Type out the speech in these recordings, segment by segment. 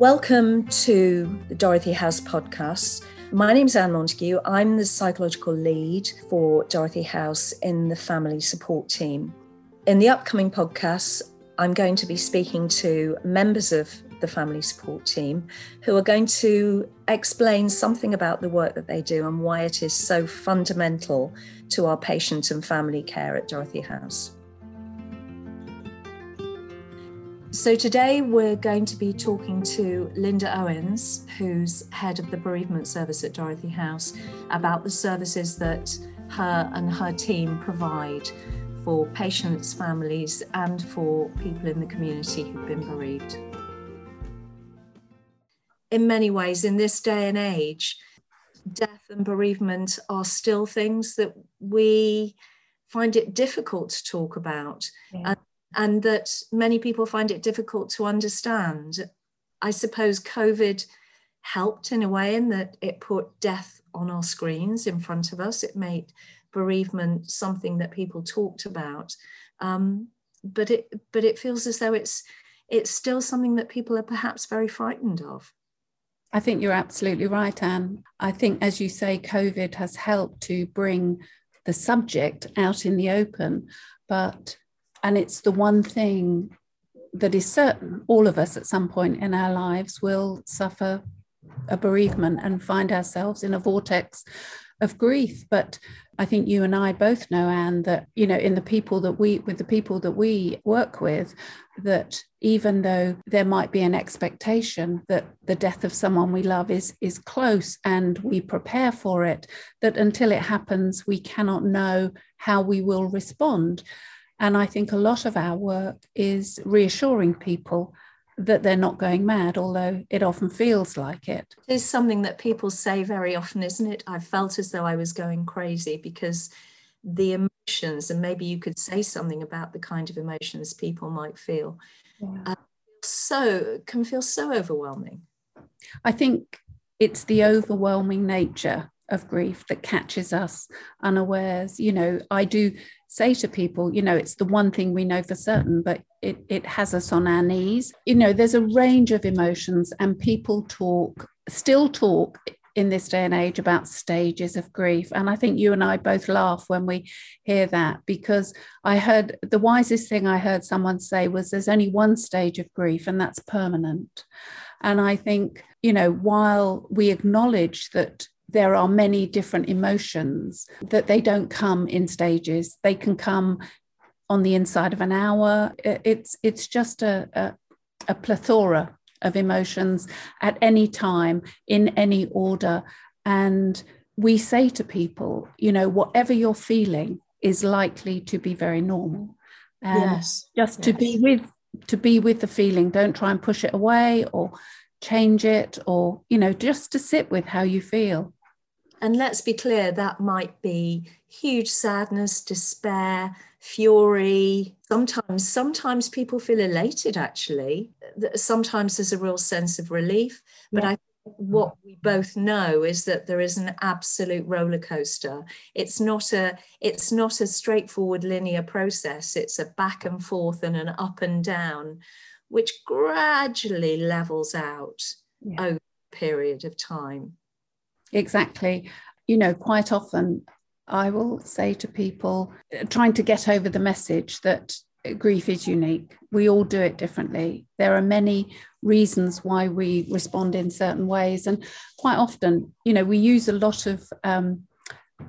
Welcome to the Dorothy House podcast. My name is Anne Montague. I'm the psychological lead for Dorothy House in the family support team. In the upcoming podcasts, I'm going to be speaking to members of the family support team who are going to explain something about the work that they do and why it is so fundamental to our patient and family care at Dorothy House. So, today we're going to be talking to Linda Owens, who's head of the bereavement service at Dorothy House, about the services that her and her team provide for patients, families, and for people in the community who've been bereaved. In many ways, in this day and age, death and bereavement are still things that we find it difficult to talk about. Yeah. And and that many people find it difficult to understand. I suppose COVID helped in a way in that it put death on our screens in front of us. It made bereavement something that people talked about. Um, but it but it feels as though it's it's still something that people are perhaps very frightened of. I think you're absolutely right, Anne. I think, as you say, COVID has helped to bring the subject out in the open, but and it's the one thing that is certain all of us at some point in our lives will suffer a bereavement and find ourselves in a vortex of grief. But i think you and i both know anne that you know in the people that we with the people that we work with that even though there might be an expectation that the death of someone we love is is close and we prepare for it that until it happens we cannot know how we will respond and I think a lot of our work is reassuring people that they're not going mad, although it often feels like it. It is something that people say very often, isn't it? I felt as though I was going crazy because the emotions, and maybe you could say something about the kind of emotions people might feel, yeah. uh, so can feel so overwhelming. I think it's the overwhelming nature of grief that catches us unawares. You know, I do say to people, you know, it's the one thing we know for certain, but it, it has us on our knees. You know, there's a range of emotions, and people talk, still talk in this day and age about stages of grief. And I think you and I both laugh when we hear that because I heard the wisest thing I heard someone say was there's only one stage of grief, and that's permanent. And I think, you know, while we acknowledge that there are many different emotions that they don't come in stages. They can come on the inside of an hour. It's it's just a, a, a plethora of emotions at any time in any order. And we say to people you know whatever you're feeling is likely to be very normal. And yes. just yes. to be with to be with the feeling don't try and push it away or change it or you know just to sit with how you feel and let's be clear, that might be huge sadness, despair, fury. Sometimes, sometimes people feel elated actually. Sometimes there's a real sense of relief. But yeah. I what mm. we both know is that there is an absolute roller coaster it's not a it's not a straightforward linear process it's a back and forth and an up and down which gradually levels out yeah. over a period of time Exactly. You know, quite often I will say to people, trying to get over the message that grief is unique. We all do it differently. There are many reasons why we respond in certain ways. And quite often, you know, we use a lot of um,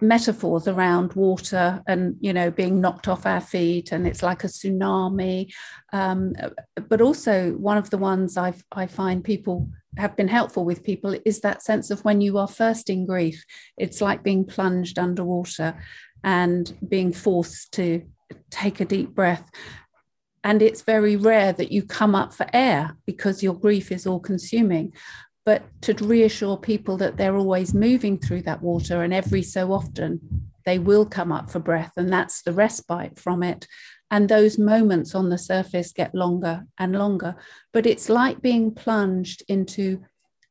metaphors around water and you know being knocked off our feet and it's like a tsunami um, but also one of the ones i i find people have been helpful with people is that sense of when you are first in grief it's like being plunged underwater and being forced to take a deep breath. And it's very rare that you come up for air because your grief is all consuming. But to reassure people that they're always moving through that water and every so often they will come up for breath and that's the respite from it and those moments on the surface get longer and longer. But it's like being plunged into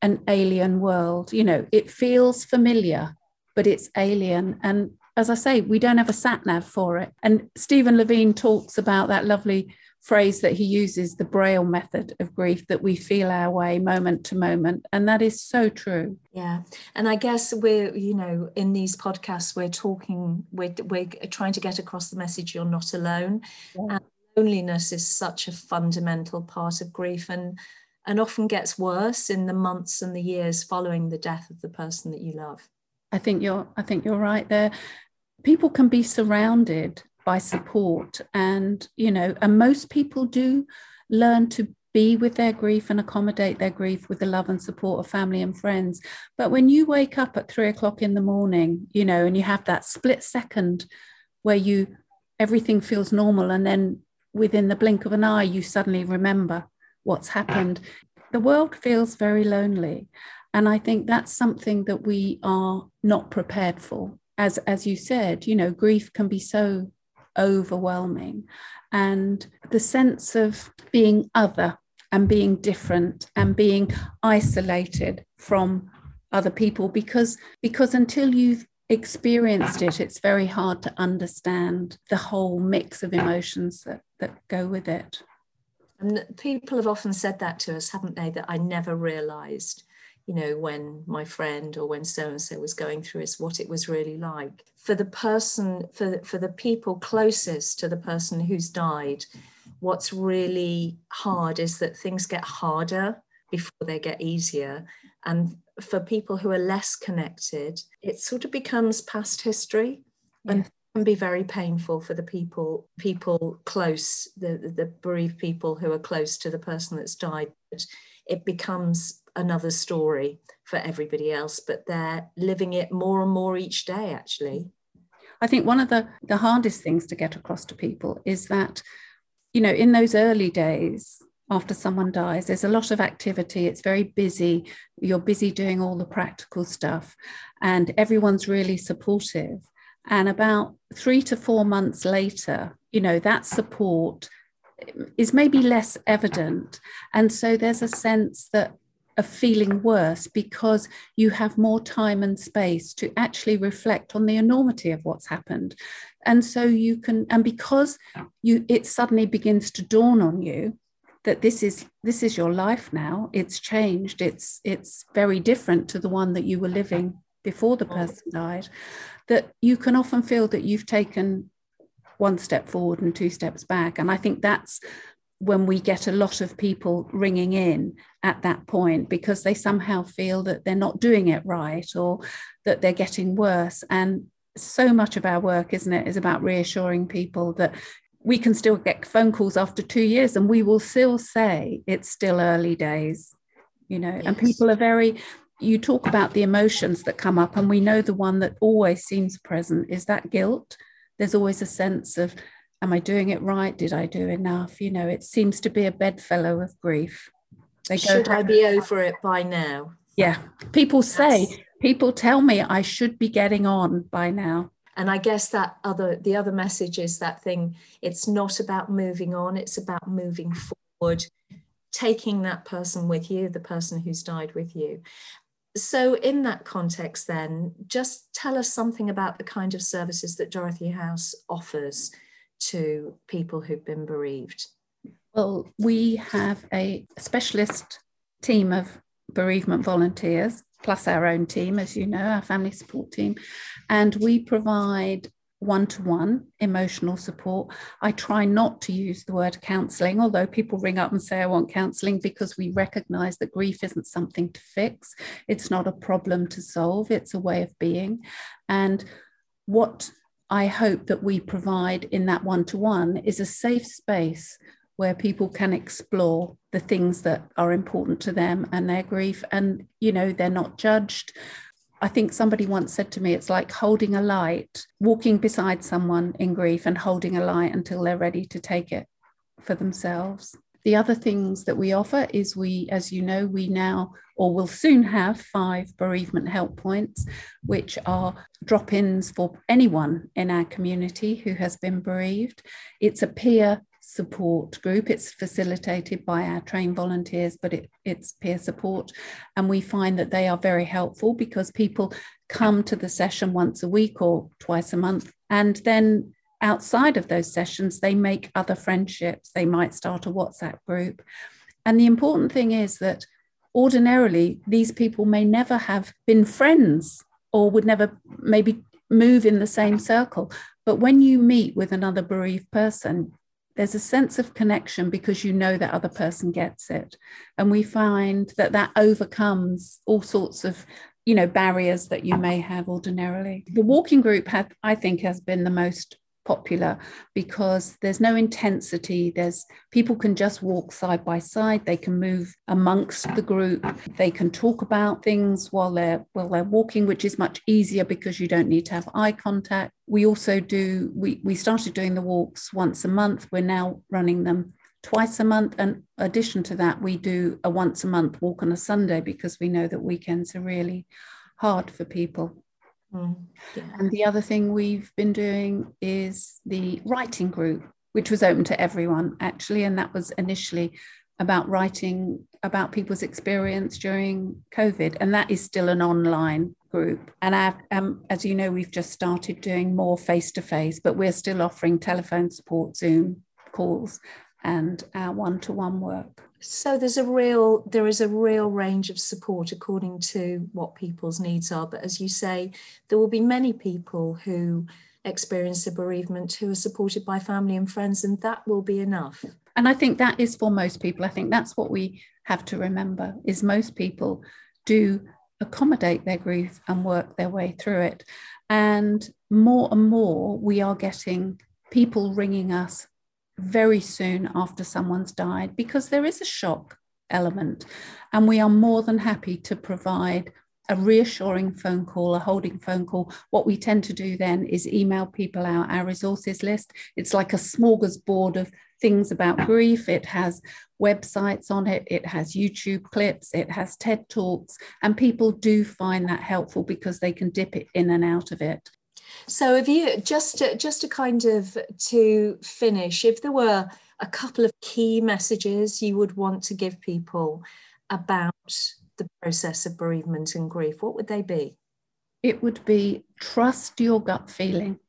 an alien world. You know it feels familiar but it's alien. And as i say we don't have a sat nav for it. And stephen levine talks about that lovely phrase that he uses, the Braille method of grief, that we feel our way moment to moment. And that is so true. Yeah. And I guess we're, you know, in these podcasts, we're talking, we're, we're trying to get across the message you're not alone. Yeah. And loneliness is such a fundamental part of grief and and often gets worse in the months and the years following the death of the person that you love. I think you're I think you're right there. People can be surrounded by support. And you know and most people do learn to be with their grief and accommodate their grief with the love and support of family and friends. But when you wake up at three o'clock in the morning you know and you have that split second where you everything feels normal and then within the blink of an eye you suddenly remember what's happened the world feels very lonely. And i think that's something that we are not prepared for. As as you said you know grief can be so overwhelming. And the sense of being other and being different and being isolated from other people because because until you've experienced it it's very hard to understand the whole mix of emotions that that go with it and people have often said that to us haven't they that i never realized you know, when my friend or when so and so was going through is what it was really like. For the person, for, for the people closest to the person who's died, what's really hard is that things get harder before they get easier. And for people who are less connected, it sort of becomes past history. Yeah. And can be very painful for the people people close the, the bereaved people who are close to the person that's died it becomes another story for everybody else, but they're living it more and more each day, actually. I think one of the, the hardest things to get across to people is that, you know, in those early days, after someone dies, there's a lot of activity. It's very busy. You're busy doing all the practical stuff, and everyone's really supportive. And about three to four months later, you know, that support is maybe less evident. And so there's a sense that of feeling worse because you have more time and space to actually reflect on the enormity of what's happened and so you can and because you it suddenly begins to dawn on you that this is this is your life now it's changed it's it's very different to the one that you were living before the person died that you can often feel that you've taken one step forward and two steps back and i think that's when we get a lot of people ringing in at that point because they somehow feel that they're not doing it right or that they're getting worse. And so much of our work, isn't it, is about reassuring people that we can still get phone calls after two years and we will still say it's still early days, you know, yes. and people are very. You talk about the emotions that come up, and we know the one that always seems present is that guilt. There's always a sense of am I doing it right? Did I do enough? You know, it seems to be a bedfellow of grief. They should I be over it by now? Yeah. People say, people tell me I should be getting on by now. And I guess that other the other message is that thing, it's not about moving on, it's about moving forward, taking that person with you, the person who's died with you. So, in that context, then, just tell us something about the kind of services that Dorothy House offers to people who've been bereaved? Well, we have a specialist team of bereavement volunteers, plus our own team, as you know, our family support team, and we provide one to one emotional support. I try not to use the word counselling, although people ring up and say, I want counselling, because we recognise that grief isn't something to fix. It's not a problem to solve, it's a way of being. And what I hope that we provide in that one to one is a safe space where people can explore the things that are important to them and their grief. And, you know, they're not judged. I think somebody once said to me, it's like holding a light, walking beside someone in grief and holding a light until they're ready to take it for themselves. The other things that we offer is we, as you know, we now or will soon have five bereavement help points, which are drop ins for anyone in our community who has been bereaved. It's a peer support group. It's facilitated by our trained volunteers, but it, it's peer support. And we find that they are very helpful because people come to the session once a week or twice a month and then outside of those sessions, they make other friendships. They might start a WhatsApp group. And the important thing is that ordinarily, these people may never have been friends or would never maybe move in the same circle. But when you meet with another bereaved person, there's a sense of connection because you know that other person gets it. And we find that that overcomes all sorts of you know barriers that you may have ordinarily. The walking group had i think has been the most popular because there's no intensity. There's people can just walk side by side. They can move amongst the group. They can talk about things while they're while they're walking which is much easier because you don't need to have eye contact. We also do we we started doing the walks once a month. We're now running them twice a month. And addition to that we do a once a month walk on a sunday because we know that weekends are really hard for people Mm. And the other thing we've been doing is the writing group, which was open to everyone actually. And that was initially about writing about people's experience during COVID. And that is still an online group. And I've, um, as you know, we've just started doing more face to face, but we're still offering telephone support, Zoom calls, and one to one work. So there's a real there is a real range of support according to what people's needs are. But as you say, there will be many people who experience a bereavement who are supported by family and friends, and that will be enough. And I think that is for most people. I think that's what we have to remember is most people do accommodate their grief and work their way through it. And more and more we are getting people ringing us very soon after someone's died because there is a shock element. And we are more than happy to provide a reassuring phone call, a holding phone call. What we tend to do then is email people out our resources list. It's like a smorgasbord of things about grief. It has websites on it, it has YouTube clips, it has TED Talks, and people do find that helpful because they can dip it in and out of it. So, if you just to, just to kind of to finish, if there were a couple of key messages you would want to give people about the process of bereavement and grief, what would they be? It would be trust your gut feeling,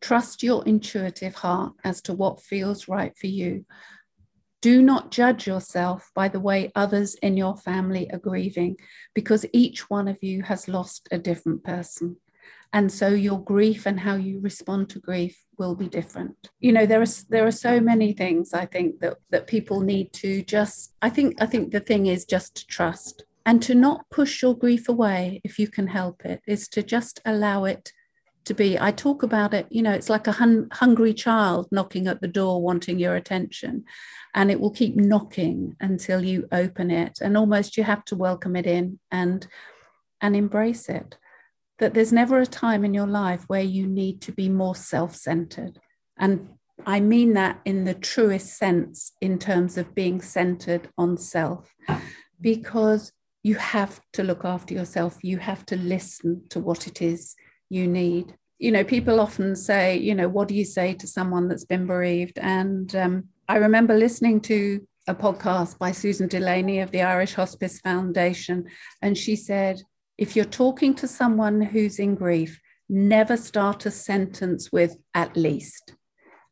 trust your intuitive heart as to what feels right for you. Do not judge yourself by the way others in your family are grieving, because each one of you has lost a different person and so your grief and how you respond to grief will be different. You know there are there are so many things i think that that people need to just i think i think the thing is just to trust and to not push your grief away if you can help it is to just allow it to be. I talk about it you know it's like a hun- hungry child knocking at the door wanting your attention and it will keep knocking until you open it and almost you have to welcome it in and and embrace it that there's never a time in your life where you need to be more self centered. And I mean that in the truest sense, in terms of being centered on self, because you have to look after yourself. You have to listen to what it is you need. You know, people often say, you know, what do you say to someone that's been bereaved? And um, I remember listening to a podcast by Susan Delaney of the Irish Hospice Foundation, and she said, if you're talking to someone who's in grief, never start a sentence with at least.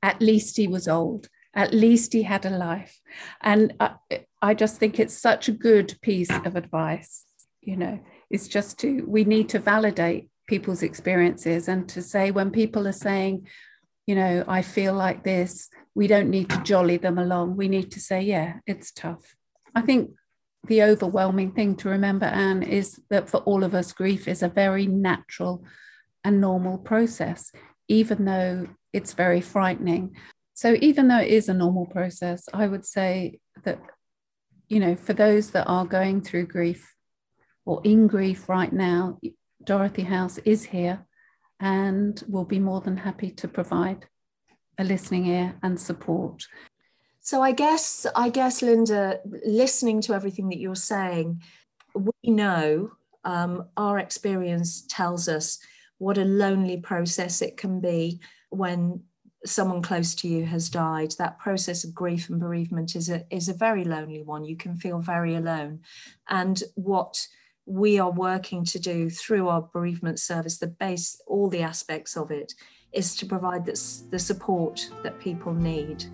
At least he was old. At least he had a life. And I, I just think it's such a good piece of advice. You know, it's just to, we need to validate people's experiences and to say when people are saying, you know, I feel like this, we don't need to jolly them along. We need to say, yeah, it's tough. I think the overwhelming thing to remember, Anne, is that for all of us, grief is a very natural and normal process, even though it's very frightening. So, even though it is a normal process, I would say that, you know, for those that are going through grief or in grief right now, Dorothy House is here and will be more than happy to provide a listening ear and support. So I guess I guess Linda, listening to everything that you're saying, we know um, our experience tells us what a lonely process it can be when someone close to you has died. That process of grief and bereavement is a is a very lonely one. You can feel very alone, and what we are working to do through our bereavement service, the base, all the aspects of it, is to provide this, the support that people need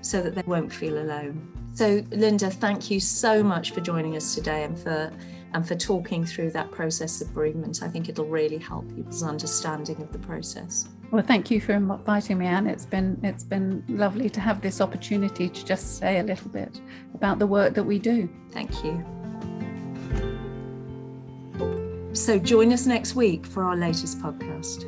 so that they won't feel alone. So, Linda, thank you so much for joining us today and for and for talking through that process of bereavement. I think it'll really help people's understanding of the process. Well, thank you for inviting me, Anne. It's been it's been lovely to have this opportunity to just say a little bit about the work that we do. Thank you. So join us next week for our latest podcast.